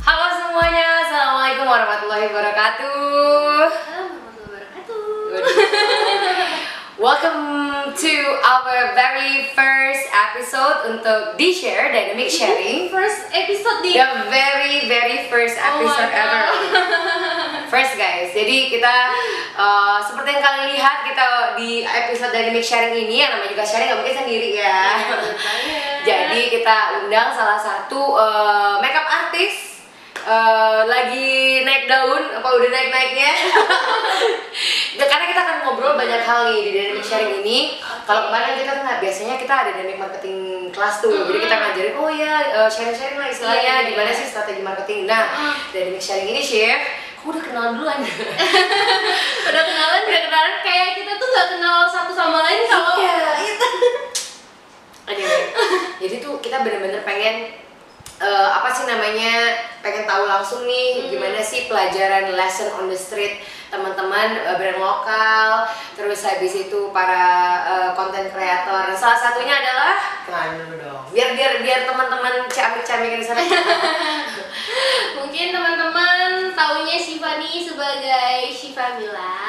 Halo semuanya, Assalamualaikum warahmatullahi wabarakatuh. Welcome to our very first episode untuk di share dynamic sharing. First episode di The very very first Oh episode God. ever. First guys, jadi kita uh, seperti yang kalian lihat kita di episode dynamic sharing ini yang namanya juga sharing nggak mungkin sendiri ya. jadi kita undang salah satu uh, makeup artis uh, lagi naik daun apa udah naik naiknya Ya, karena kita akan ngobrol banyak hal nih di dynamic sharing ini. Kalau kemarin kita kan biasanya kita ada dynamic marketing kelas tuh. Jadi kita ngajarin oh ya uh, sharing-sharing lah istilahnya Iya, iya, gimana iya. sih strategi marketing? Nah Mm. dynamic sharing ini chef kamu udah kenalan duluan. Udah kenalan udah kenalan. Kayak kita tuh nggak kenal satu sama lain kalau Iya. anyway jadi tuh kita bener-bener pengen eh, apa sih namanya? Pengen tahu langsung nih gimana sih pelajaran lesson on the street? Teman-teman eh, brand lokal terus habis itu para eh, content creator. Salah satunya adalah? Dulu dong. Biar biar biar teman-teman camik-camik di sana. Mungkin teman-teman taunya Shiva nih sebagai Shiva Mila.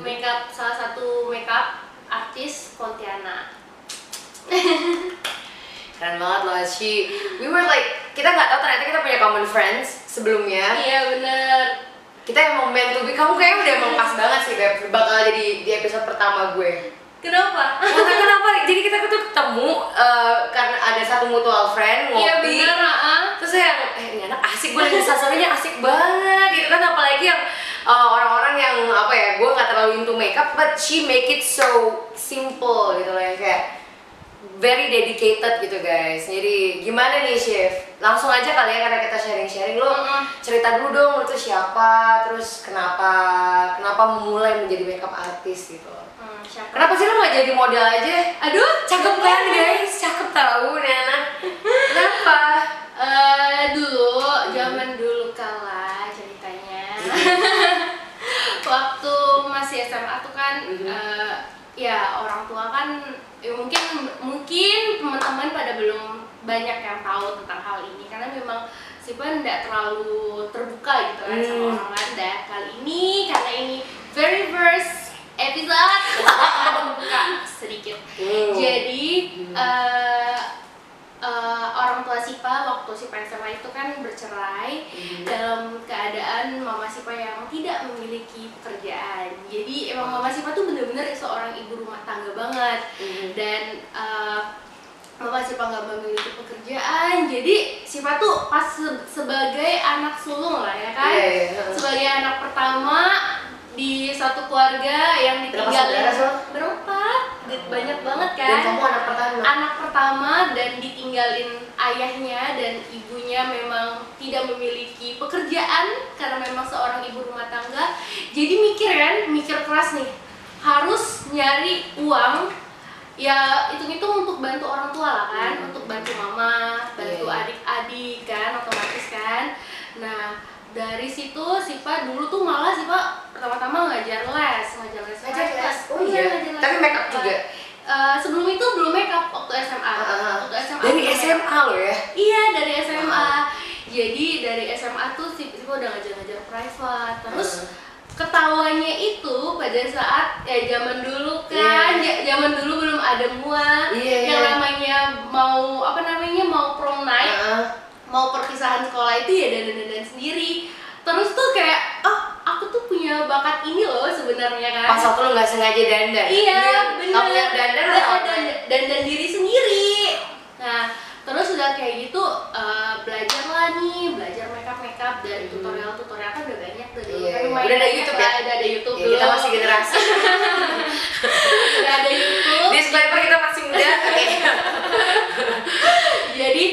Makeup salah satu makeup artis Pontianak keren banget loh. She we were like kita nggak tahu ternyata kita punya common friends sebelumnya. Iya bener. Kita emang meant to be. Kamu kayaknya udah emang pas banget sih Beb. Bakal jadi di episode pertama gue. Kenapa? Tahu kenapa? Jadi kita tuh ketemu eh, karena ada satu mutual friend ngopi. Iya bener ah terus yang eh ini anak asik. Gue lihat instastorynya asik banget gitu kan. Apalagi yang eh, orang-orang yang apa ya gue nggak terlalu into makeup but she make it so simple gitu loh yang kayak very dedicated gitu guys. Jadi gimana nih chef? Langsung aja kali ya karena kita sharing-sharing. Lo Mm-mm. cerita dulu dong lo tuh siapa terus kenapa kenapa memulai menjadi makeup artist gitu. Hmm, siapa? kenapa sih lo nggak jadi model aja? Aduh cakep kan guys. Cakep tahu nih anak. Kenapa? Eh, dulu zaman dulu kala ceritanya. Waktu masih SMA tuh kan Mhm. eh, ya orang tua kan ya mungkin mungkin teman-teman pada belum banyak yang tahu tentang hal ini karena memang Sipa tidak terlalu terbuka gitu kan sama Hmm. orang lain dah kali ini karena ini very first episode terbuka sedikit Hmm. jadi Hmm. eh, eh, orang tua Sipa waktu Sipa SMA itu kan bercerai Mhm. dalam keadaan Mama Sipa yang tidak memiliki pekerjaan. Jadi emang Mama Sipa tuh bener-bener seorang ibu rumah tangga banget Mhm. dan eh, Mama Sipa nggak memiliki pekerjaan. Jadi Sipa tuh pas se- sebagai anak sulung lah ya kan, Iya, iya, heeh. sebagai anak pertama di satu keluarga yang Berapa ditinggalin berempat, banyak banget kan? Dan kamu anak pertama? Anak pertama dan ditinggalin ayahnya dan ibunya memang tidak memiliki pekerjaan karena memang seorang ibu rumah tangga. Jadi mikir kan mikir keras nih. Harus nyari uang ya hitung-hitung untuk bantu orang tua lah kan Hmm. untuk bantu mama bantu Iya. adik-adik kan otomatis kan. Nah dari situ Sipa dulu tuh malah Sipa pertama-tama ngajar les ngajar les Ngajar les? Oh Iya, iya. ngajar les Tapi makeup juga? Eh, sebelum itu belum makeup waktu SMA Ah, waktu SMA dari. SMA lo ya iya dari SMA jadi dari SMA tuh si Sipa udah ngajar-ngajar private terus Hmm. ketawanya itu pada saat ya zaman dulu kan Iya. ja- zaman dulu belum ada mua Iya, yang iya. namanya mau apa namanya mau prom night Heeh. Mau perpisahan sekolah itu ya dandan-dandan sendiri terus tuh kayak oh aku tuh punya bakat ini loh sebenarnya kan pas waktu lo nggak sengaja dandan Iya, bener. kamu yang atau ada dandan diri sendiri nah terus udah kayak gitu eh, belajar lah nih belajar makeup makeup dari tutorial tutorial kan udah banyak tuh dulu Iya, kan iya. lumayan Udah ada YouTube ya? udah ada YouTube Ya, kita dulu. masih generasi. udah ada YouTube Disclaimer kita masih muda. Oke. jadi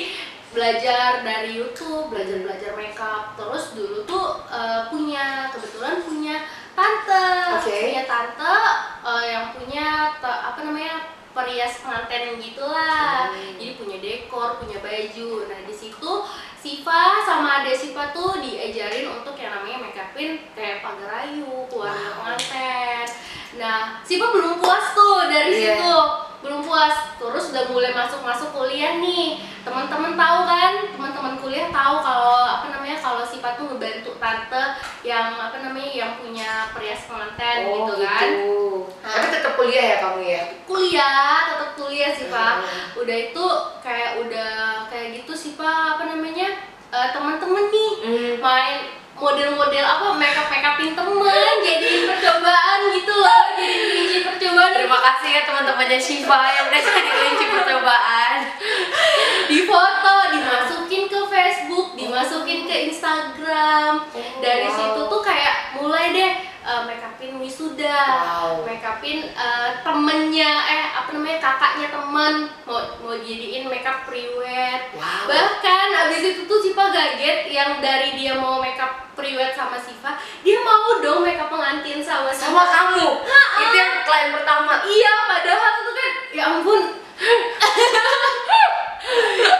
belajar dari YouTube, belajar belajar makeup. Terus dulu tuh eh, punya kebetulan punya tante, Oke. punya tante eh, yang punya te- apa namanya perias pengantin gitulah. Hmm. Jadi punya dekor, punya baju. Nah di situ Siva sama Ade Siva tuh diajarin untuk yang namanya makeupin kayak pagarayu, keluarga Wow. pengantin. Nah Siva belum puas tuh dari Iya. situ belum puas terus udah mulai masuk masuk kuliah nih teman-teman tahu kan teman-teman kuliah tahu kalau apa namanya kalau Siva tuh ngebantu tante yang apa namanya yang punya perias pengantin Oh gitu gitu. kan Tapi tetap kuliah ya kamu ya? kuliah tetap kuliah sih pak Hmm. udah itu kayak udah kayak gitu sih pak apa namanya eh, teman-teman nih Hmm. main model-model apa makeup makeupin teman jadi percobaan gitu loh jadi kelinci percobaan Terima kasih ya teman-temannya Shiva yang udah jadi kelinci percobaan. di foto dimasukin ke Facebook dimasukin ke Instagram dari situ tuh kayak mulai deh uh, makeupin wisuda Wow. makeupin uh, temennya eh apa namanya kakaknya temen mau mau jadiin makeup priwet Wow. bahkan abis itu tuh Siva gaget yang dari dia mau makeup priwet sama Siva dia mau dong makeup pengantin sama Siva. Sama kamu. Itu yang klien pertama. iya padahal itu kan ya ampun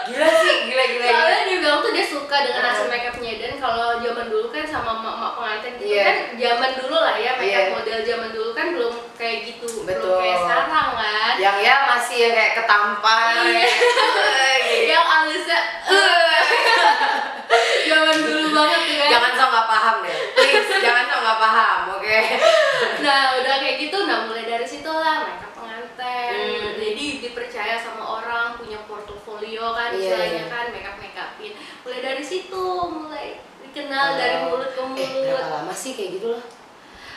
Gila sih, gila gila. gila. Soalnya dia bilang tuh dia suka dengan hasil Hmm. makeupnya dan kalau zaman dulu kan sama mak-mak pengantin gitu Iya. kan zaman dulu lah ya makeup Iya. model zaman dulu kan belum kayak gitu belum Betul. kayak sekarang kan Yang ya masih yang kayak ketampar. Iya. gitu. Yang alisnya eh. zaman dulu banget kan Jangan so nggak paham deh. Please, jangan so nggak paham, oke? nah udah kayak gitu nah mulai dari situ lah makeup pengantin Hmm. jadi dipercaya sama orang punya portofolio kan Iya, istilahnya iya. kan makeup makeupin mulai dari situ mulai dikenal dari Oh. mulut ke Eh, mulut berapa lama sih kayak gitu loh?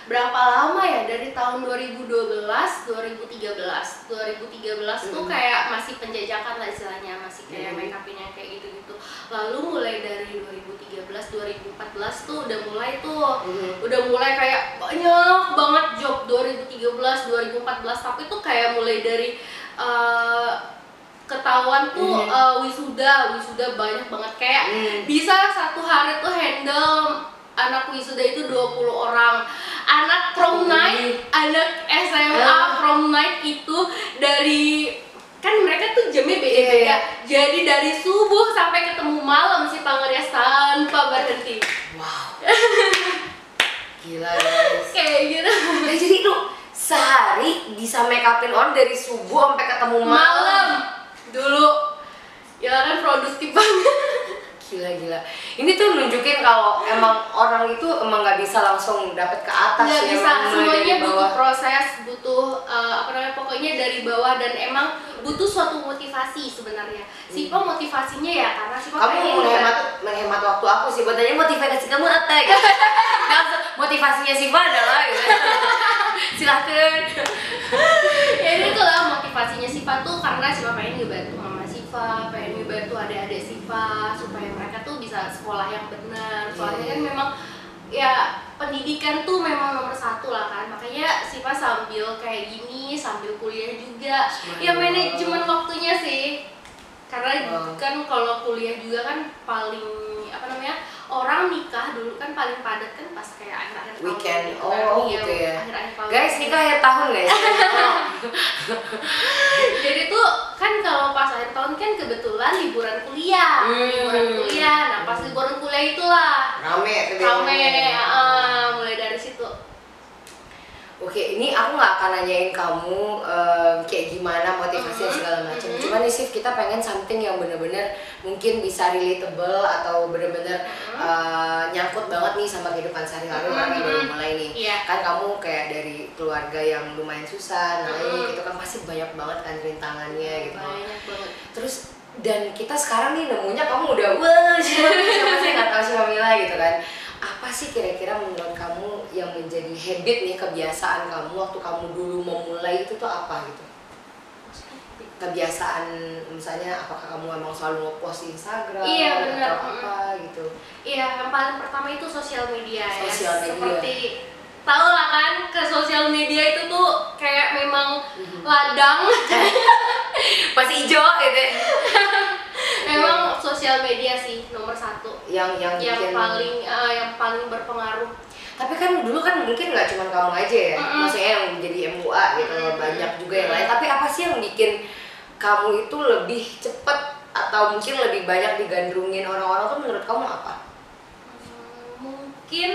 Berapa lama ya dari tahun 2012 2013 2013 tuh Hmm. kayak masih penjajakan lah istilahnya masih kayak Hmm. make upin yang kayak gitu gitu lalu mulai dari 2013 2014 tuh udah mulai tuh Hmm. udah mulai kayak banyak banget job 2013 2014 tapi tuh kayak mulai dari eh, ketahuan tuh Hmm. eh, wisuda wisuda banyak banget kayak Hmm. bisa satu hari tuh handle anak wisuda itu 20 orang anak prom night anak SMA Ah. prom night itu dari kan mereka tuh jamnya beda-beda Iya. jadi dari subuh sampai ketemu malam si Pangerias tanpa berhenti Wow. Gila guys. kayak gitu Nah, jadi lu sehari bisa make upin orang dari subuh sampai ketemu malam. malam dulu ya kan produktif banget Gila gila. Ini tuh nunjukin kalau emang orang itu emang nggak bisa langsung dapet ke atas nggak ya, bisa semuanya butuh proses butuh eh, apa namanya pokoknya dari bawah dan emang butuh suatu motivasi sebenarnya Sipa motivasinya ya karena Hmm. Kamu pengen menghemat menghemat waktu aku sih. Buat tanya motivasi kamu apa gitu. Langsung motivasinya Siva adalah gitu. Silahkan. ya itu lah motivasinya Siva tuh karena Siva pengen ngebantu mama Siva pengen ngebantu adik-adik Siva supaya mereka tuh bisa sekolah yang benar soalnya Iya, kan iya. memang ya pendidikan tuh memang nomor satu lah kan makanya Siva sambil kayak gini sambil kuliah juga Semangat. ya manajemen waktunya sih karena Wow. kan kalau kuliah juga kan paling apa namanya orang nikah dulu kan paling padat kan pas kayak akhir-akhir tahun Weekend. gitu kan. Oh, Iya, gitu ya. tahun Guys, nikah akhir tahun guys. Oh. jadi tuh kan kalau pas akhir tahun kan kebetulan liburan kuliah Hmm. liburan kuliah nah pas liburan kuliah itulah Rame tuh rame biasanya. ah, mulai dari situ Oke, ini aku nggak akan nanyain kamu em, kayak gimana motivasi dan Mhm, segala macam. mhm. Cuman nih Sif, kita pengen something yang bener-bener mungkin bisa relatable atau bener-bener Mhm. eh, nyangkut banget nih sama kehidupan sehari-hari orang yang baru mhm. mulai nih. Iya. Kan kamu kayak dari keluarga yang lumayan susah, naik Mhm. gitu kan pasti banyak banget kan rintangannya gitu. banyak banget Terus dan kita sekarang nih nemunya kamu udah wah siapa siapa sih nggak tahu siapa Mila gitu kan apa sih kira-kira menurut kamu yang menjadi habit nih kebiasaan kamu waktu kamu dulu memulai itu tuh apa gitu kebiasaan misalnya apakah kamu emang selalu ngepost di Instagram Iya, benar. atau apa gitu Iya, yang paling pertama itu sosial media Sosial ya. media. Seperti tahu lah kan ke sosial media itu tuh kayak memang ladang. masih hijau gitu ya. sosial media sih nomor satu yang yang yang bikin paling eh, yang paling berpengaruh. tapi kan dulu kan mungkin nggak cuma kamu aja ya Mm-mm. maksudnya yang jadi MUA gitu Mm-mm. banyak juga yang lain tapi apa sih yang bikin kamu itu lebih cepet atau mungkin lebih banyak digandrungin orang-orang tuh menurut kamu apa? Hmm, Mungkin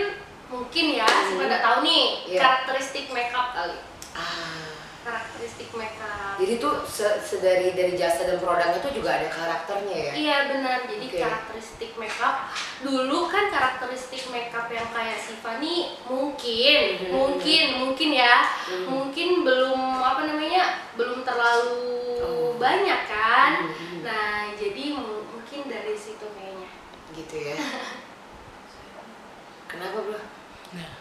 mungkin ya, Hmm. saya nggak tahu nih Iya. karakteristik makeup kali. Ah, Karakteristik makeup. jadi tuh se- sedari dari jasa dan produknya tuh juga ada karakternya ya? Iya benar, jadi Oke. karakteristik makeup dulu kan karakteristik makeup yang kayak Siva nih mungkin, Mhm. mungkin, mungkin ya, Mhm. mungkin belum apa namanya, belum terlalu Oh. banyak kan. Mhm. Nah jadi mu- mungkin dari situ kayaknya. Gitu ya. Kenapa bro? Nah,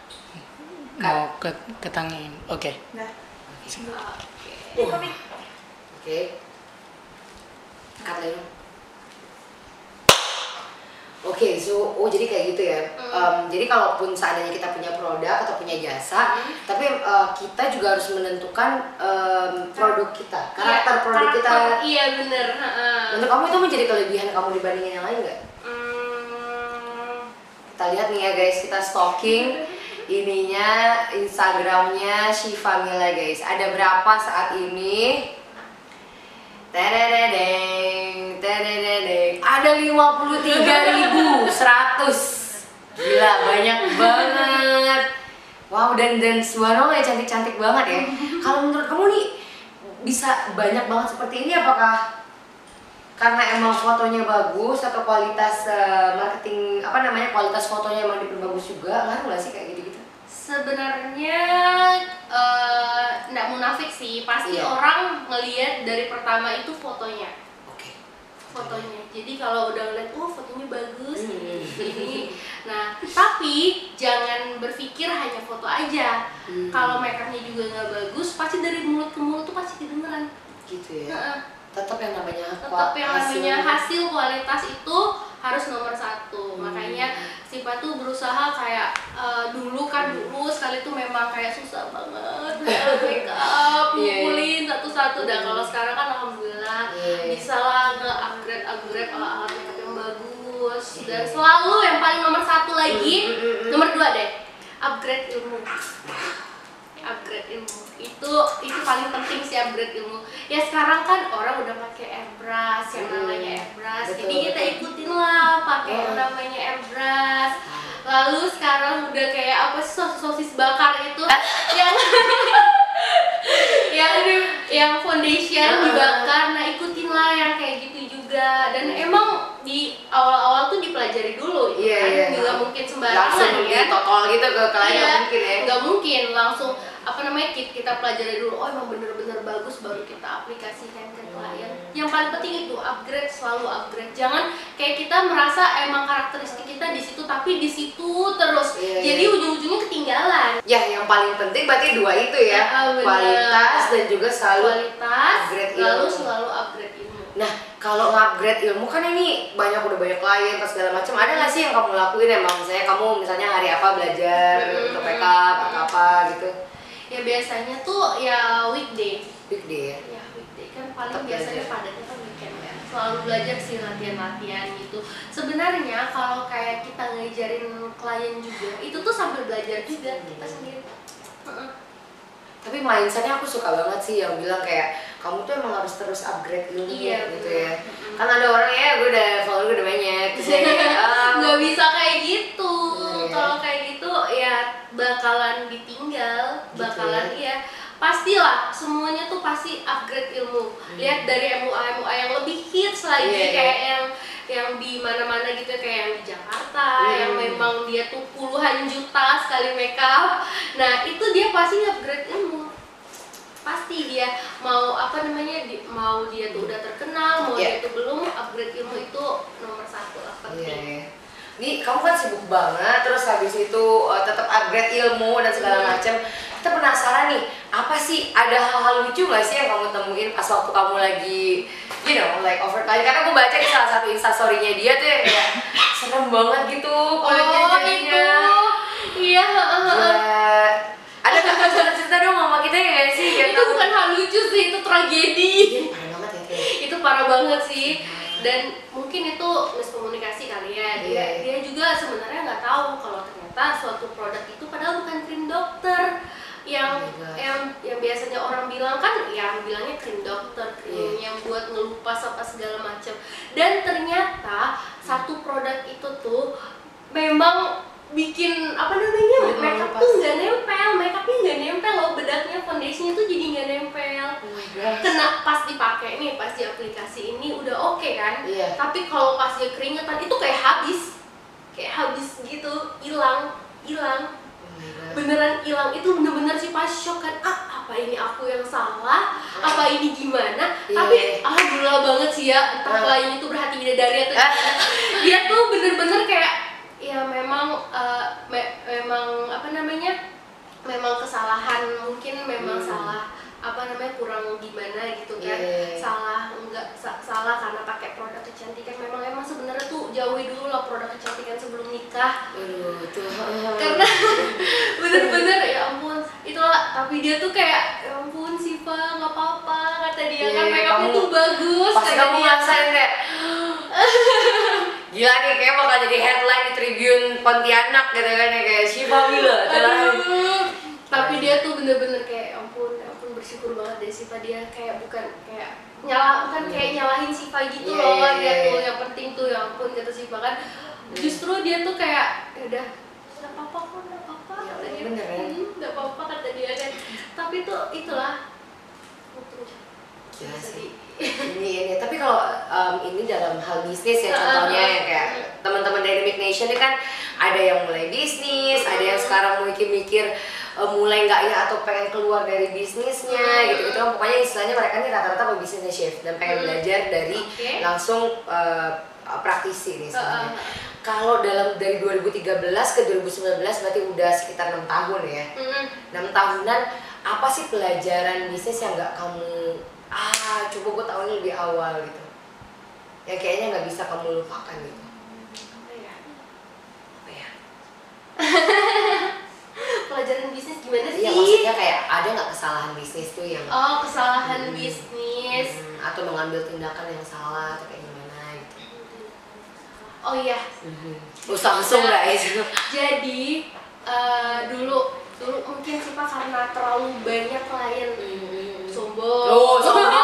mau ke ketangin. Oke. Oke. Oke. Cut lagi. Oke, so oh jadi kayak gitu ya. Hmm. Em, jadi kalaupun seandainya kita punya produk atau punya jasa, Hmm. tapi eh, kita juga harus menentukan em, produk kita, karakter Iya, produk kita. Iya bener. heeh. Menurut kamu itu menjadi kelebihan kamu dibandingin yang lain nggak? Hmm, Kita lihat nih ya guys, kita stalking ininya Instagramnya Shiva Mila guys. Ada berapa saat ini? Tedededeng, tedededeng. Ada 53.100. Gila, banyak banget. Wow, dan dan Suwano ya cantik-cantik banget ya. Kalau menurut kamu nih bisa banyak banget seperti ini apakah karena emang fotonya bagus atau kualitas eh, marketing apa namanya kualitas fotonya emang diperbagus juga ngaruh nggak sih kayak gitu-gitu? Sebenarnya eh, nggak munafik sih, pasti Iya. orang ngelihat dari pertama itu fotonya, Oke. fotonya. Jadi kalau udah ngeliat, oh fotonya bagus, Hmm. ini. Nah, tapi jangan berpikir hanya foto aja. Hmm. Kalau makeupnya juga nggak bagus, pasti dari mulut ke mulut tuh pasti kedengeran. Gitu ya. Heeh. Tetap yang namanya Tetap yang namanya hasil- hasil kualitas itu harus nomor satu. Hmm. Makanya Sipa tuh berusaha kayak eh, dulu kan dulu sekali tuh memang kayak susah banget make up, Iya, iya. ngumpulin satu-satu. Dan kalau sekarang kan alhamdulillah Iya, iya. bisa lah nge-upgrade upgrade alat makeup yang bagus. Dan selalu yang paling nomor satu lagi, Hmm, hmm, hmm. nomor dua deh, upgrade ilmu upgrade ilmu. Itu itu paling penting sih upgrade ilmu. Ya sekarang kan orang udah pakai airbrush yang Hmm, namanya airbrush. Betul, jadi kita ikutin lah pakai yang Hmm. namanya airbrush. Lalu sekarang udah kayak apa sosis, sosis bakar itu. Yang yang yang foundation Hmm. dibakar. Nah ikutin lah yang kayak gitu juga. Dan emang di awal-awal tuh dipelajari dulu Iya, kan iya. nggak mungkin langsung sembarangan ya ditotol gitu ke Iya, nggak mungkin ya. nggak mungkin langsung apa namanya kita, kita pelajari dulu oh emang bener-bener bagus baru kita aplikasikan ke klien yang paling penting itu upgrade selalu upgrade jangan kayak kita merasa emang karakteristik kita di situ tapi di situ terus Iya, jadi iya. ujung-ujungnya ketinggalan Ya, yang paling penting berarti dua itu ya, Ah, bener. kualitas dan juga selalu. kualitas upgrade lalu ilmu. selalu upgrade Nah, kalau ngupgrade ilmu kan ini banyak udah banyak klien pas segala macam. Ada nggak sih yang kamu lakuin emang misalnya kamu misalnya hari apa belajar Hmm. untuk make up atau apa gitu? ya biasanya tuh ya weekday Big day ya. ya weekday kan paling Tetap biasanya belajar. padatnya kan weekend ya selalu belajar sih latihan-latihan gitu sebenarnya kalau kayak kita ngajarin klien juga itu tuh sambil belajar juga kita sendiri. Tapi mindsetnya aku suka banget sih yang bilang kayak kamu tuh emang harus terus upgrade ilmu Iya, gitu ya. Kan ada orang ya gue udah follow gue udah banyak. Ah, nggak bisa kayak gitu. Iya. kalau kayak gitu ya bakalan ditinggal Gitu bakalan iya. Pastilah semuanya tuh pasti upgrade ilmu. Lihat dari MUA MUA yang lebih hits lagi Hmm. Iya, kayak yang yang di mana-mana gitu kayak yang di Jakarta Hmm. yang memang dia tuh puluhan juta sekali makeup nah itu dia pasti upgrade ilmu pasti dia mau apa namanya di- mau dia tuh udah terkenal mau Iya. dia tuh belum upgrade ilmu itu nomor satu lah Iya, penting iya. Nih kamu kan sibuk banget, terus habis itu uh, tetap upgrade ilmu dan segala Hmm. macam. Kita penasaran nih, apa sih ada hal-hal lucu nggak sih yang kamu temuin pas waktu kamu lagi you know like over kali karena aku baca di salah satu instastorynya dia tuh yang kayak serem banget gitu kulitnya Oh jadinya itu, iya. heeh. Gila. ada nggak cerita-cerita dong ya nggak sih Biar Itu tahu. bukan hal lucu sih, itu tragedi. Iya, parah banget ya itu parah banget sih dan mungkin itu miskomunikasi kali ya dia Iya. dia juga sebenarnya nggak tahu kalau ternyata suatu produk itu padahal bukan krim dokter yang Oh yang yang biasanya orang bilang kan yang bilangnya krim dokter krim Iya. yang buat ngelupas apa segala macam dan ternyata satu produk itu tuh memang bikin apa namanya makeup mengelupas. tuh nggak nempel makeupnya nggak nempel loh bedaknya foundationnya tuh jadi nggak nempel. Oh kena pas dipakai nih pas di aplikasi ini udah oke kan? Iya. tapi kalau pas dia keringetan itu kayak habis. Kayak habis gitu hilang hilang. Oh beneran hilang. Itu bener-bener sih pas shock kan ah apa ini aku yang salah? Apa ini gimana? Iya. tapi alhamdulillah banget sih ya entah Ah. klien itu berhati bidadari atau dia tuh bener-bener kayak ya memang eh, me- memang apa namanya memang kesalahan mungkin memang Hmm. salah apa namanya kurang gimana gitu kan. Iya. salah enggak sa- salah karena pakai produk kecantikan. Memang emang sebenarnya tuh jauhi dulu lah produk kecantikan sebelum nikah. Aduh, tuh. karena bener-bener ya ampun itulah tapi dia tuh kayak ya ampun Siva nggak apa-apa kata dia. Kan Iya, makeupnya tuh bagus kata kamu dia. ngerasain kayak Gila nih kayak bakal jadi headline di Tribun Pontianak gitu kan ya kayak Shiva Wila Aduh. Tapi dia tuh bener-bener kayak ya ampun ya ampun bersyukur banget deh Siva. Dia kayak bukan kayak nyala bukan kayak nyalahin Siva gitu Iya, loh dia iya, tuh yang penting tuh ya ampun kata Siva kan. Justru dia tuh kayak "Ya udah nggak apa-apa kok nggak apa-apa Ya, kata dia. bener kan? "Hmm, nggak apa-apa kata dia kan tapi tuh itulah Gila sih. ini ini. Tapi kalau um, ini dalam hal bisnis ya contohnya ya kayak teman-teman Dynamic Nation ini kan ada yang mulai bisnis ada yang sekarang mikir-mikir uh, mulai nggak ya atau pengen keluar dari bisnisnya gitu gitu kan pokoknya istilahnya mereka ini rata-rata pebisnisnya chef dan pengen Hmm. belajar dari Oke. langsung uh, praktisi nih Uh, sebenarnya uh. kalau dalam dari 2013 ke 2019 berarti udah sekitar enam tahun ya Mm-mm. enam tahunan apa sih pelajaran bisnis yang nggak kamu ah coba gue tahun lebih awal gitu yang kayaknya nggak bisa kamu lupakan gitu Apa ya? apa ya pelajaran bisnis gimana sih? Iya maksudnya kayak ada nggak kesalahan bisnis tuh yang oh kesalahan Hmm. bisnis. Hmm, atau mengambil tindakan yang salah atau kayak gimana gitu. Oh iya. Oh Samsung nggak itu jadi eh, dulu dulu mungkin sih pak karena terlalu banyak klien. Sombong. Oh sombong.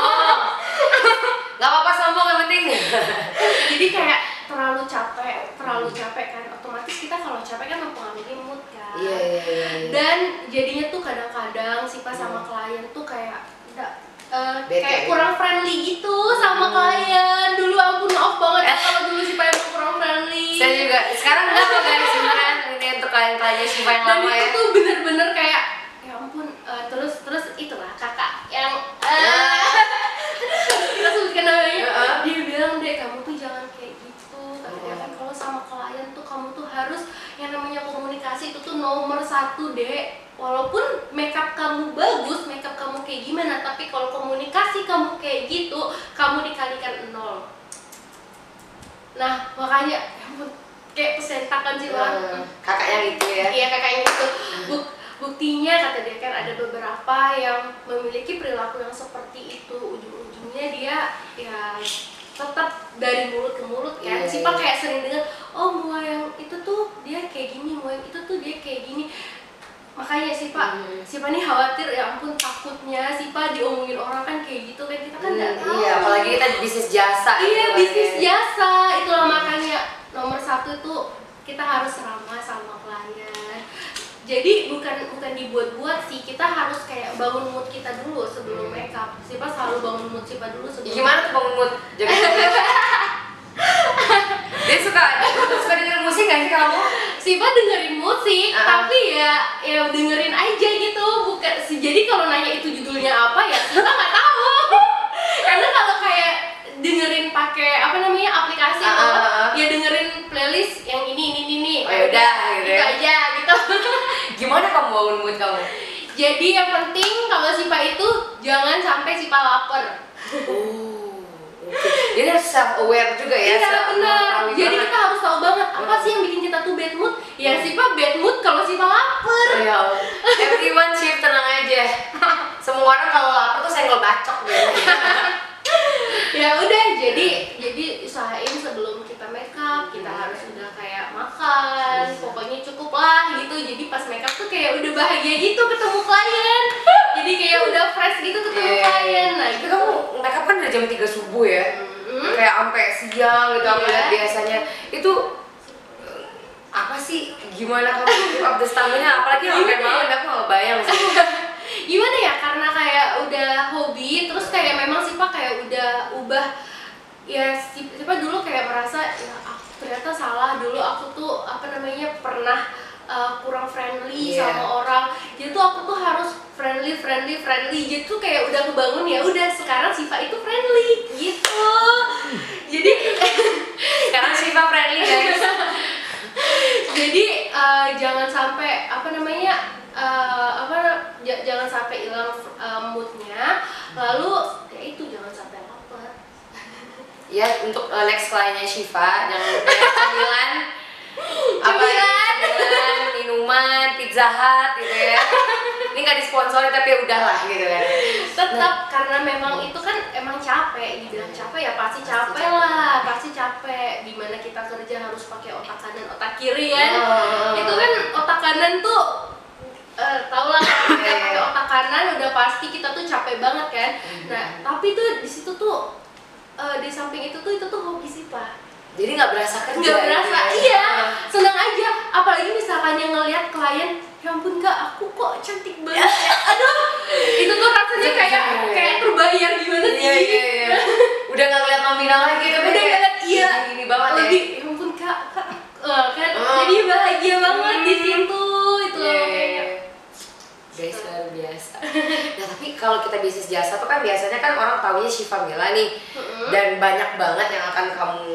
Nggak apa-apa sombong yang penting. Jadi kayak terlalu capek terlalu capek kan otomatis kita kalau capek kan mempengaruhi mood iya iya iya iya. dan jadinya tuh kadang-kadang sih pas sama klien tuh kayak nggak, eh, Bete kayak gitu. kurang friendly gitu sama klien. Dulu ampun maaf banget ya kalau dulu sih emang kurang friendly. Saya juga sekarang enggak kok guys sebenarnya ini untuk Shiva yang dan lama itu ya. tuh bener-bener kayak ya ampun eh, terus terus itulah kakak yang eh, kita sebutkan namanya Heeh. dia bilang deh kamu tuh jangan kayak gitu kata dia Oh. kan kalau sama klien tuh kamu tuh harus yang namanya komunikasi itu tuh nomor satu deh walaupun makeup kamu bagus makeup kamu kayak gimana tapi kalau komunikasi kamu kayak gitu kamu dikalikan nol. Nah makanya ya kayak pesentakan sih Wan. Hmm, kakak yang itu ya? Iya kakaknya itu Buk- buktinya kata dia kan ada beberapa yang memiliki perilaku yang seperti itu. Ujung-ujungnya dia ya tetap dari mulut ke mulut kan Iya, si Pak iya. kayak sering dengar oh mua yang itu tuh dia kayak gini mua yang itu tuh dia kayak gini makanya si Pak Hmm. si Pak ini khawatir ya ampun takutnya si Pak diomongin orang kan kayak gitu kan kita kan nggak Hmm, tahu iya apalagi kita di bisnis jasa iya gitu kan bisnis ya. jasa itulah makanya nomor satu itu kita harus ramah sama jadi bukan bukan dibuat-buat sih. Kita harus kayak bangun mood kita dulu sebelum make up Siapa selalu bangun mood Siapa dulu sebelum gimana tuh bangun mood? Joget dia suka suka denger musik gak sih kamu? Siapa dengerin musik Ah. tapi ya ya dengerin aja gitu. Bukan si jadi kalau nanya itu judulnya apa ya kita nggak tahu. Karena kalau kayak dengerin pakai apa namanya aplikasi Ah, atau apa, ah, ya dengerin playlist yang ini ini ini ini. Oh, yaudah, gitu gitu ya. aja gitu gimana kamu bangun mood kamu Jadi yang penting kalau Sipa itu jangan sampai Sipa lapar. Oh, oke. Jadi harus self aware juga ya. Iya benar. Jadi banget. kita harus tahu banget apa Hmm. sih yang bikin kita tuh bad mood. Ya Sipa bad mood kalau Sipa lapar. Oh, ya. Everyone shift tenang aja. Semua orang kalau lapar tuh senggol bacok gitu. ya udah jadi jadi usahain sebelum kita make up kita harus udah kayak makan pokoknya cukup lah gitu jadi pas make up tuh kayak udah bahagia gitu ketemu klien jadi kayak udah fresh gitu ketemu Iya. klien nah Tapi gitu kamu make up kan dari jam 3 subuh ya? Mm. Kayak sampai siang gitu aku Iya. lihat biasanya. Itu eh, apa sih gimana kamu keep up the stamina apalagi sampai Gimana ya? malam aku nggak bayang sih. gimana ya karena kayak udah hobi terus kayak memang Sipa kayak udah ubah ya Si- Sipa dulu kayak merasa ya aku ternyata salah. Dulu aku tuh apa namanya pernah uh, kurang friendly Iya. sama orang. Jadi tuh aku tuh harus friendly friendly friendly. Jadi tuh kayak udah kebangun ya udah sekarang Siva itu friendly. Gitu. Jadi Sekarang Shiva friendly guys. jadi uh, jangan sampai apa namanya uh, apa jangan sampai hilang uh, moodnya. Lalu ya itu jangan sampai lapar Ya untuk uh, next kliennya Shiva jangan lupa ya, cemilan apa ya, Cemilan. minuman, pizza hut gitu ya. Ini nggak disponsori tapi ya udahlah gitu kan. tetap karena memang itu kan emang capek dibilang capek ya pasti capek capek. lah pasti capek di mana kita kerja harus pakai otak kanan otak kiri kan Oh. itu kan otak kanan tuh eh, tau lah kalau kita Iya, iya. pakai otak kanan udah pasti kita tuh capek banget kan nah tapi tuh di situ tuh eh, di samping itu tuh itu tuh hobi sih pak Jadi nggak berasa kerja. nggak berasa gitu ya. iya senang aja apalagi misalkan yang ngelihat klien ya ampun kak aku kok cantik banget ya aduh itu tuh rasanya kayak kayak terbayar gimana sih Iya iya iya. Udah nggak ngeliat nominal lagi tapi udah ngeliat iya Ini, banget lebih ya. ya ampun kak kak eh, kan Oh. jadi bahagia banget di Hmm. situ itu Iya, loh iya, kayaknya iya. Guys luar biasa. Nah tapi kalau kita bisnis jasa tuh kan biasanya kan orang taunya Shiva Mila nih dan banyak banget yang akan kamu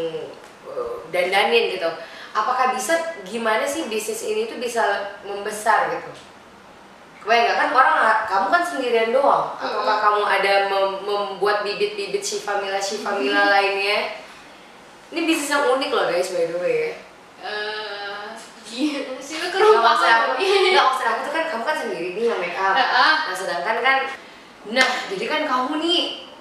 uh, dandanin gitu. Apakah bisa gimana sih bisnis ini tuh bisa membesar gitu? Kebayang kan orang kamu kan sendirian doang. Apakah kamu ada mem- membuat bibit-bibit Shiva Mila Shiva Mila lainnya? Ini bisnis yang unik loh guys by the way ya. Eh, Nggak kerupa maksud aku, nggak maksud aku tuh kan kamu kan sendiri nih yang make up. Nah sedangkan kan, nah jadi kan kamu nih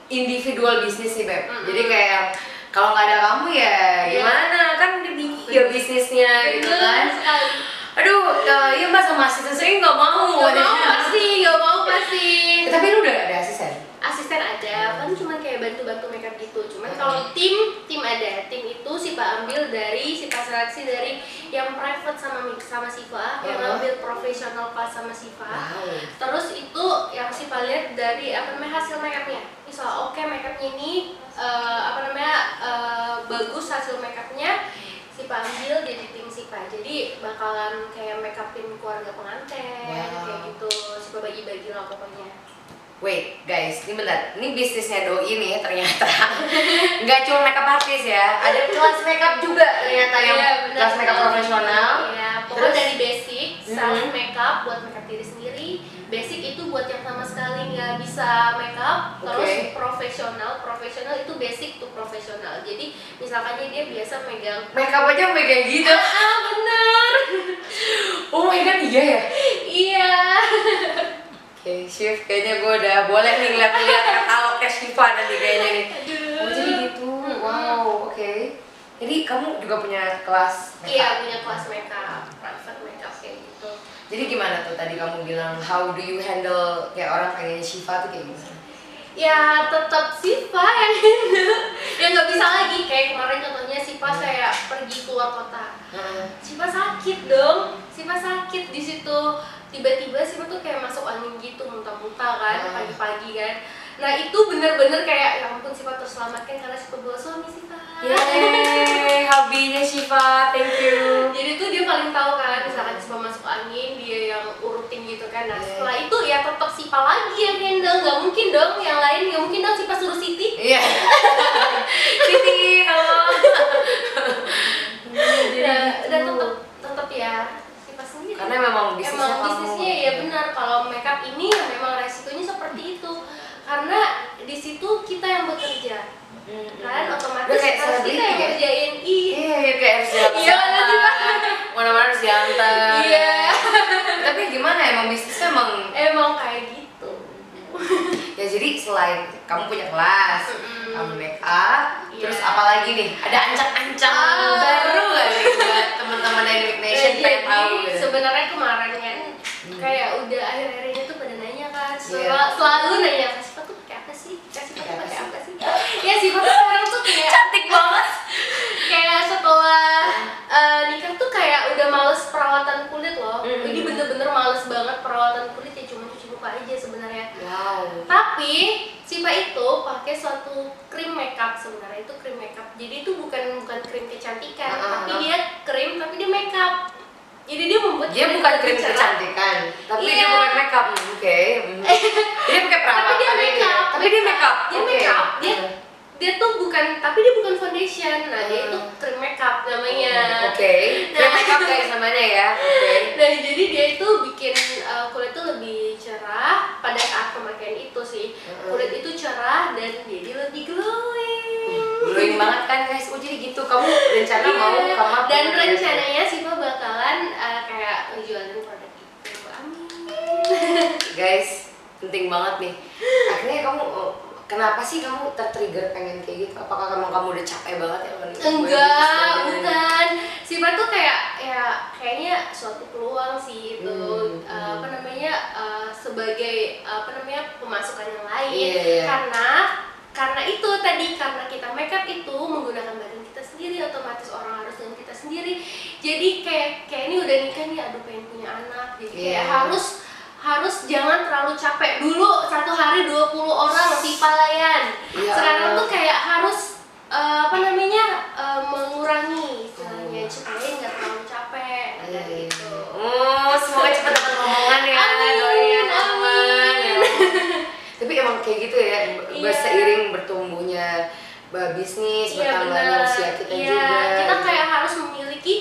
individual bisnis sih beb. Mm-mm. Jadi kayak kalau nggak ada kamu ya Iya. gimana kan dia bingung ya bisnisnya gitu kan. Sekali Aduh, ya, iya mas sama asisten sering nggak mau. Gak mau pasti, gak mau pasti Ya, tapi lu udah ada asisten. Asisten ada kan cuma kayak bantu-bantu makeup gitu. Cuman kalau tim tim ada. Tim itu Sipa ambil dari Sipa seleksi dari yang private sama sama Siva yang Uh-huh. ambil profesional kelas sama Siva Wow. terus itu yang Sipa lihat dari apa namanya hasil makeupnya. Misal oke makeupnya ini eh, apa namanya eh, bagus hasil makeupnya. Sipa ambil jadi tim Sipa jadi bakalan kayak makeupin keluarga pengantin Wow. kayak gitu. Sipa bagi-bagi lah pokoknya Wait guys, ini bentar. Ini bisnisnya Doi nih ternyata nggak cuma makeup artist ya, ada kelas makeup juga ternyata yang Iya, benar kelas makeup profesional. Iya, pokoknya Terus? dari basic, self Mhm. makeup buat makeup diri sendiri. Basic itu buat yang sama sekali nggak bisa makeup. Terus Oke. profesional, profesional itu basic tuh profesional. Jadi misalkan dia biasa megang Makeup aja kayak gitu. Ah bener, Oh my god, iya ya. iya. Oke, shift kayaknya gue udah boleh nih ngeliat-ngeliat katalognya Shiva nanti kayaknya nih. Aduh. Oh jadi gitu, wow, oke. Jadi kamu juga punya kelas makeup? Iya punya kelas makeup, private makeup kayak gitu. Jadi gimana tuh tadi kamu bilang how do you handle kayak orang pengen Shiva tuh kayak gimana? ya tetap Siva yang handle ya nggak bisa lagi kayak kemarin contohnya Siva saya pergi keluar kota Heeh. Siva sakit dong Siva sakit di situ tiba-tiba Siva tuh kayak masuk angin gitu muntah-muntah kan Hmm. pagi-pagi kan nah itu bener-bener kayak ya ampun Siva terselamatkan karena Siva bawa suami Siva Yeay, hobinya Shiva, thank you. jadi tuh dia paling tahu kan misalkan Siva masuk angin dia yang urutin gitu kan nah setelah itu ya tetap Siva lagi yang handle nggak mungkin dong yang lain nggak mungkin dong Siva suruh Siti Iya. Titi, halo. dan dan tetap tetap ya sih karena memang bisnisnya emang bisnisnya ya benar. Kalau makeup ini ya memang resikonya seperti itu. Karena di situ kita yang bekerja. Kalian kan otomatis kayak harus kita yang ya? ngerjain. Iya iya kayak harus siapa iya mana mana harus diantar. Iya. Tapi gimana ya, emang bisnisnya emang emang kayak gitu ya jadi selain kamu punya kelas, Mm-mm. kamu make up, Iya. terus apa lagi nih? Ada ancang-ancang Ah. baru gak nih buat teman-teman Dynamic Nation Eh, pengen tahu jadi gitu? sebenarnya kemarin kan kayak udah akhir-akhir ini tuh pada nanya kan sel- Iya. selalu nanya kak Siva tuh pakai apa sih kak Siva tuh Pakai apa sih?" sih ya tuh sekarang tuh kayak Cantik banget. kayak setelah eh, nikah tuh kayak udah males perawatan kulit loh Mm. jadi bener-bener males banget perawatan kulit aja sebenarnya Wow. tapi Siva itu pakai suatu krim makeup sebenarnya itu krim makeup jadi itu bukan bukan krim kecantikan ah, tapi ah. dia krim tapi dia makeup jadi dia membuat Dia bukan krim cerah. kecantikan, tapi dia Iya. bukan makeup. Hmm, Oke. Hmm. Dia pakai perawatan tapi dia makeup Tapi dia makeup. dia Oke. makeup dia Hmm. dia tuh bukan tapi dia bukan foundation nah dia Hmm. itu krim makeup namanya Oke. Krim Nah. makeup guys namanya ya. Oke. Nah, jadi dia itu bikin uh, kulit tuh lebih cerah pada saat pemakaian itu sih. Kulit itu cerah dan jadi lebih glowing. Glowing banget kan guys. Oh jadi gitu. Kamu rencana mau Iya. kamu? Dan rencananya Siva bakalan uh, kayak ngejualin produk itu. Amin. guys penting banget nih akhirnya kamu oh, kenapa sih kamu tertrigger pengen kayak gitu? Apakah kamu kamu udah capek banget ya Enggak, bukan. Siva tuh kayak ya kayaknya suatu peluang sih itu. Hmm, uh, apa namanya uh, sebagai apa namanya pemasukan yang lain. Iya, iya. karena karena itu tadi karena kita makeup itu menggunakan badan kita sendiri otomatis orang harus dengan kita sendiri. Jadi kayak kayak ini udah nikah nih aduh pengen punya anak. Jadi kayak Iya. harus harus jangan terlalu capek dulu satu hari 20 orang si palayan Iya. sekarang tuh kayak harus eh, apa namanya eh, mengurangi istilahnya Oh. supaya nggak terlalu capek Iya, iya. gitu Oh, semoga cepat dapat ngomongan ya, Amin, doain teman. amin. Ya. Tapi emang kayak gitu ya, Iya. berseiring bertumbuhnya bisnis, Iya bertambahnya usia kita Iya, juga. kita kayak harus memiliki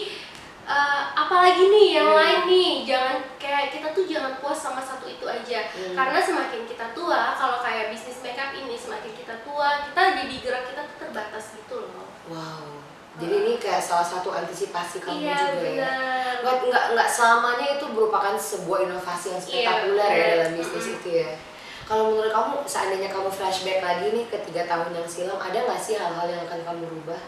eh, apalagi nih yang Hmm. lain nih. Jangan kayak kita tuh jangan puas sama satu itu aja. Hmm. Karena semakin kita tua, kalau kayak bisnis makeup ini semakin kita tua, kita jadi gerak kita tuh terbatas gitu loh. Wow. Jadi ini kayak salah satu antisipasi kamu iya, juga ya. benar. Nggak, nggak, nggak selamanya itu merupakan sebuah inovasi yang spektakuler Iya, ya dalam bisnis itu ya. Kalau menurut kamu, seandainya kamu flashback lagi nih ke tiga tahun yang silam, ada nggak sih hal-hal yang akan kamu rubah?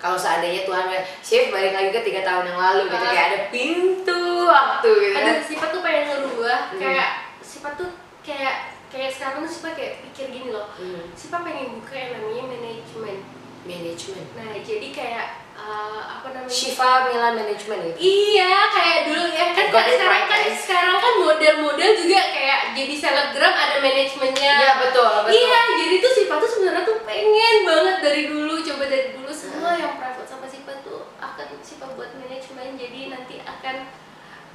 Kalau seandainya Tuhan shift balik lagi ke tiga tahun yang lalu gitu, kayak ada pintu waktu gitu ada kan? sifat tuh pengen ngerubah Hmm. kayak sifat tuh kayak kayak sekarang tuh sifat kayak pikir gini loh Hmm. sifat pengen buka yang namanya manajemen Manajemen. nah jadi kayak eh, apa namanya Shiva Mila Management gitu. Iya, kayak dulu ya kan it sekarang right, kan guys. sekarang kan model-model juga kayak jadi selebgram ada manajemennya. Iya betul betul. Iya, jadi tuh Sipa tuh sebenarnya tuh pengen banget dari dulu, coba dari dulu semua yang private sama Sipa tuh akan Sipa buat manajemen, jadi nanti akan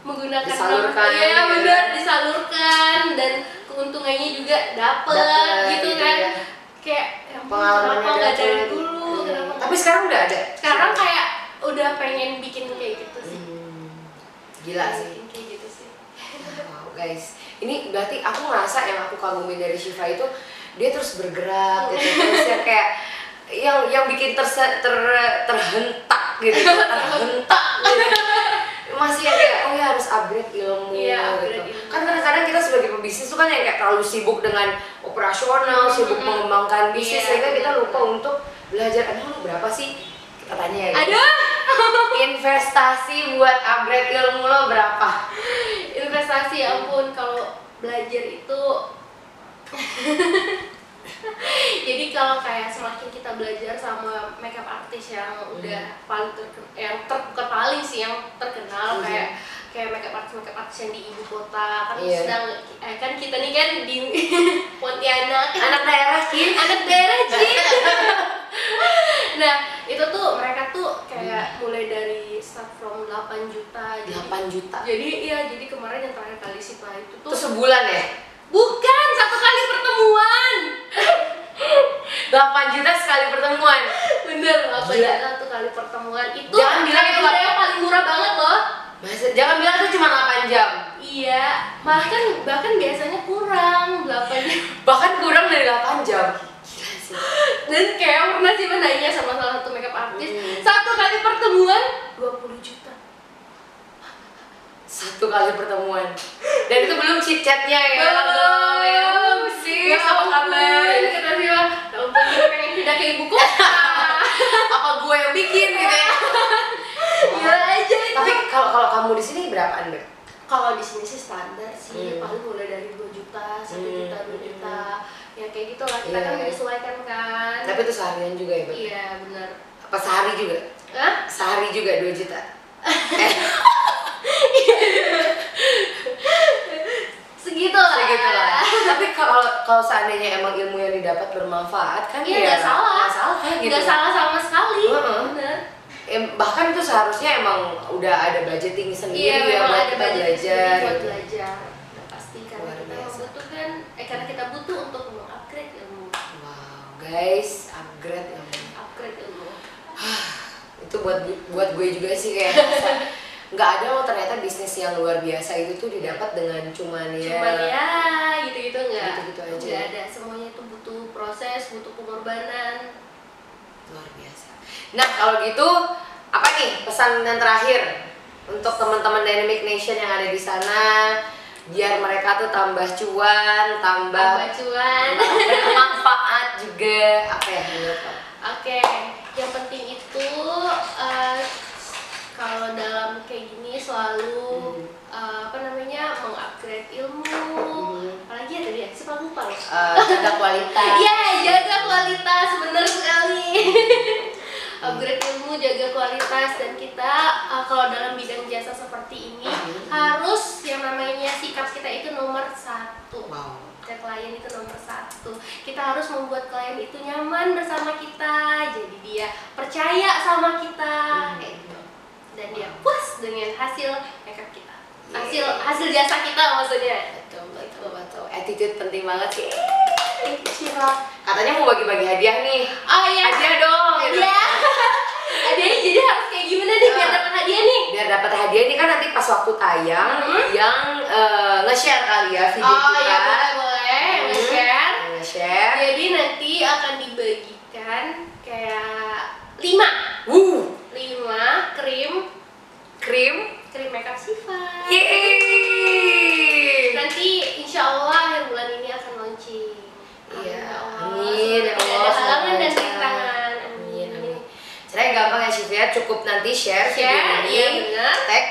menggunakan Disalurkan, Iya, ya. benar disalurkan dan keuntungannya juga dapet, Dapet, gitu gitu kan. ya. Kayak ya Pengalamannya kenapa nggak dari dulu? Hmm. Kenapa Tapi sekarang udah ada. sekarang kayak udah pengen bikin kayak gitu sih Hmm. Gila sih. Bikin kayak gitu sih Wow guys, ini berarti aku ngerasa yang aku kagumin dari Shiva itu dia terus bergerak gitu, terus ya kayak yang yang bikin terse, ter, terhentak gitu, terhentak gitu. Masih yang kayak oh ya harus upgrade ilmu Iya, gitu. ilmu. Kan kadang-kadang kita sebagai pebisnis tuh kan yang kayak terlalu sibuk dengan operasional, sibuk Mm-mm. mengembangkan bisnis Iya, sehingga kita lupa untuk belajar. Aduh lu berapa sih? Kita tanya ya. aduh Investasi buat upgrade ilmu lo berapa? investasi ya ampun kalau belajar itu jadi kalau kayak semakin kita belajar sama makeup artist yang udah paling terkenal yang ter, bukan paling sih yang terkenal Mhm. kayak kayak makeup artist makeup artist yang di ibu kota kan Iya. sedang eh, kan kita nih kan di Pontianak Anak daerah sih. anak daerah sih nah itu tuh mereka tuh kayak mulai dari start from 8 juta jadi 8 juta. jadi iya jadi kemarin yang terakhir kali sih pak itu tuh Itu sebulan ya? Bukan satu kali pertemuan 8 juta sekali pertemuan. bener apa Gila. satu kali pertemuan itu Jangan bilang itu yang paling murah banget loh Masa, jangan bilang itu cuma 8 jam. iya bahkan bahkan biasanya kurang 8 jam Bahkan kurang dari 8 jam. Gila sih. dan kayak pernah sih nanya sama salah satu makeup artist Hmm. satu kali pertemuan 20 juta satu kali pertemuan. Dan itu belum chit chatnya ya. Belum. ya. sih. Ya apa kabar. Dia ya ampun gue pengen pindah ke ibu kota. Apa gue yang bikin gitu ya? Gila aja itu tapi kalau kalau kamu di sini berapaan Ber? kalau di sini sih standar sih. Hmm. paling mulai dari 2 juta 1 Hmm. juta 2 juta. Ya kayak gitu lah. Kita Iya, kan menyesuaikan kan. Tapi itu seharian juga ya Ber? iya benar. Apa sehari juga? Hah? sehari juga 2 juta? segitu lah Segitu lah. Tapi kalau kalau seandainya emang ilmu yang didapat bermanfaat kan Iya, ya nggak salah. nggak salah kan gitu. nggak salah sama sekali Heeh. bener Em, bahkan itu seharusnya emang udah ada budgeting sendiri iya ya buat ada kita belajar. buat gitu. belajar Udah pasti karena Luar kita biasa. membutuhkan eh karena kita butuh untuk mengupgrade ilmu Wow, guys, upgrade ilmu. upgrade ilmu Itu buat buat gue juga sih kayak nggak ada loh ternyata bisnis yang luar biasa itu tuh didapat dengan cuman ya. cuman ya gitu-gitu enggak Gitu-gitu aja. nggak ada semuanya itu butuh proses butuh pengorbanan luar biasa. Nah kalau gitu apa nih pesan yang terakhir untuk teman-teman Dynamic Nation yang ada di sana biar mereka tuh tambah cuan, tambah tambah cuan manfaat juga apa ya menurut? Oke, yang penting kalau dalam kayak gini selalu eh, apa namanya mengupgrade ilmu. Hmm. Apalagi ya tadi ya, suka lupa loh. Eh, jaga kualitas. Iya, jaga kualitas, bener sekali. upgrade ilmu, jaga kualitas dan kita eh, kalau dalam bidang jasa seperti ini Hmm. harus yang namanya sikap kita itu nomor satu Wow. ke klien itu nomor satu kita harus membuat klien itu nyaman bersama kita jadi dia percaya sama kita Hmm. kayak gitu dan dia puas dengan hasil makeup kita Yeah. hasil hasil jasa kita maksudnya Betul, betul, betul. Attitude penting banget sih. Katanya mau bagi-bagi hadiah nih. oh iya Hadiah dong. gitu. ya hadiahnya jadi harus kayak gimana nih biar Ah. dapat hadiah nih Biar dapat hadiah ini kan nanti pas waktu tayang Mhm. yang eh, nge-share kali ya video oh kita. iya boleh boleh Hmm. nge-share Nge-share. jadi nanti akan dibagikan kayak lima Wuh, krim. Krim. krim makeup Siva. Yeay. nanti insya Allah akhir bulan ini akan launching. Iya, Ya amin, ya Allah, ada halangan dan rintangan. Amin, amin. Caranya gampang ya Shiva ya, cukup nanti share video share ini, iya tag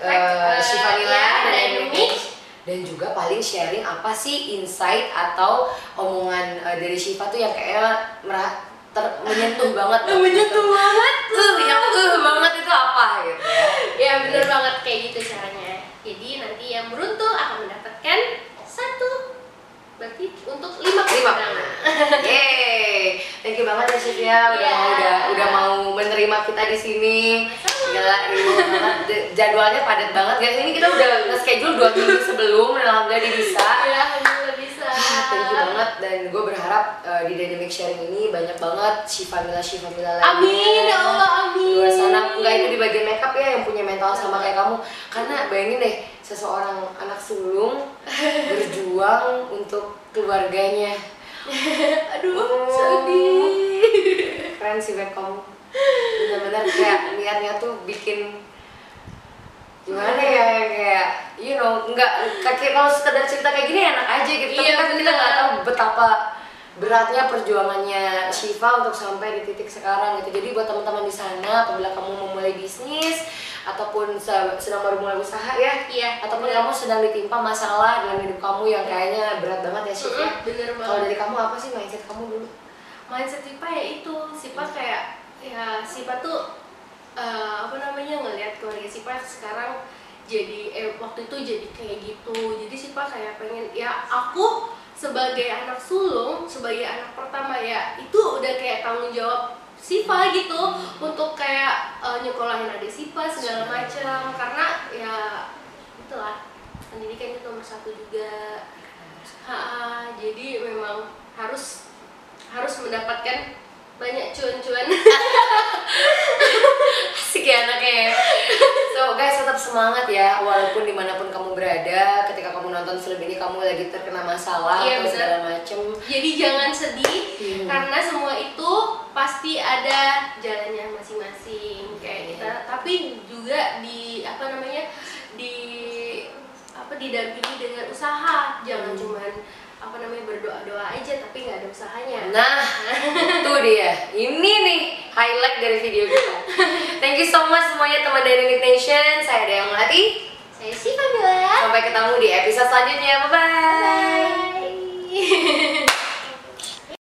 eh, Shiva Nila ya, dan Indomie dan juga paling sharing apa sih insight atau omongan eh, dari Shiva tuh yang kayak merah ter menyentuh banget. Menyentuh banget. Tuh yang uh banget itu apa? Gitu. Ya ya benar banget kayak gitu caranya. Jadi nanti yang beruntung akan mendapatkan satu berarti untuk lima lima. kemenangan Yeay, thank you banget ya Sylvia udah Iya. mau udah udah mau menerima kita di sini. Gila, banget. Jadwalnya padat banget. Guys. Ini kita udah nge-schedule dua minggu sebelum, alhamdulillah dia bisa. ya alhamdulillah bisa Thank you banget. Dan gue berharap uh, di dynamic sharing ini banyak banget Shiva Mila Shiva Mila lainnya. amin ya Allah amin luar sana. Enggak itu di bagian makeup ya yang punya mental sama kayak kamu. Karena bayangin deh seseorang anak sulung berjuang untuk keluarganya. Aduh Oh. sedih. keren sih kamu bener-bener kayak niatnya tuh bikin gimana ya kayak you know nggak kayak kalau sekedar cerita kayak gini enak aja gitu. Tapi Iya, kan kita bener. nggak tahu betapa beratnya perjuangannya Shiva untuk sampai di titik sekarang gitu. Jadi buat teman-teman di sana apabila kamu memulai bisnis ataupun se- sedang baru mulai usaha ya iya. ataupun bener. kamu sedang ditimpa masalah dalam hidup kamu yang kayaknya berat banget ya Shiva. Mm-mm, bener kalau banget dari kamu apa sih mindset kamu dulu? Mindset Sipa ya itu. Sipa kayak ya Sipa tuh eh, apa namanya ngelihat keluarga Sipa sekarang jadi eh, waktu itu jadi kayak gitu. Jadi Sipa kayak pengen ya aku sebagai anak sulung sebagai anak pertama ya itu udah kayak tanggung jawab Sipa gitu untuk kayak eh, nyekolahin adik Sipa segala macam. Karena ya itulah. Pendidikan itu nomor satu juga. Ha, jadi memang harus harus mendapatkan banyak cuan-cuan Asik ya anaknya ya. So guys tetap semangat ya walaupun di mana pun kamu berada ketika kamu nonton film ini kamu lagi terkena masalah Iya, atau bener. segala macem jadi jangan sedih Hmm. karena semua itu pasti ada jalannya masing-masing kayak kita tapi juga di apa namanya di apa didampingi dengan usaha jangan Hmm. cuman apa namanya berdoa-doa aja tapi nggak ada usahanya Nah, itu dia. Ini nih highlight dari video kita. Thank you so much semuanya teman Dynamic Nation. Saya Dayang Melati. saya Siva Mila Sampai ketemu di episode selanjutnya. Bye bye. bye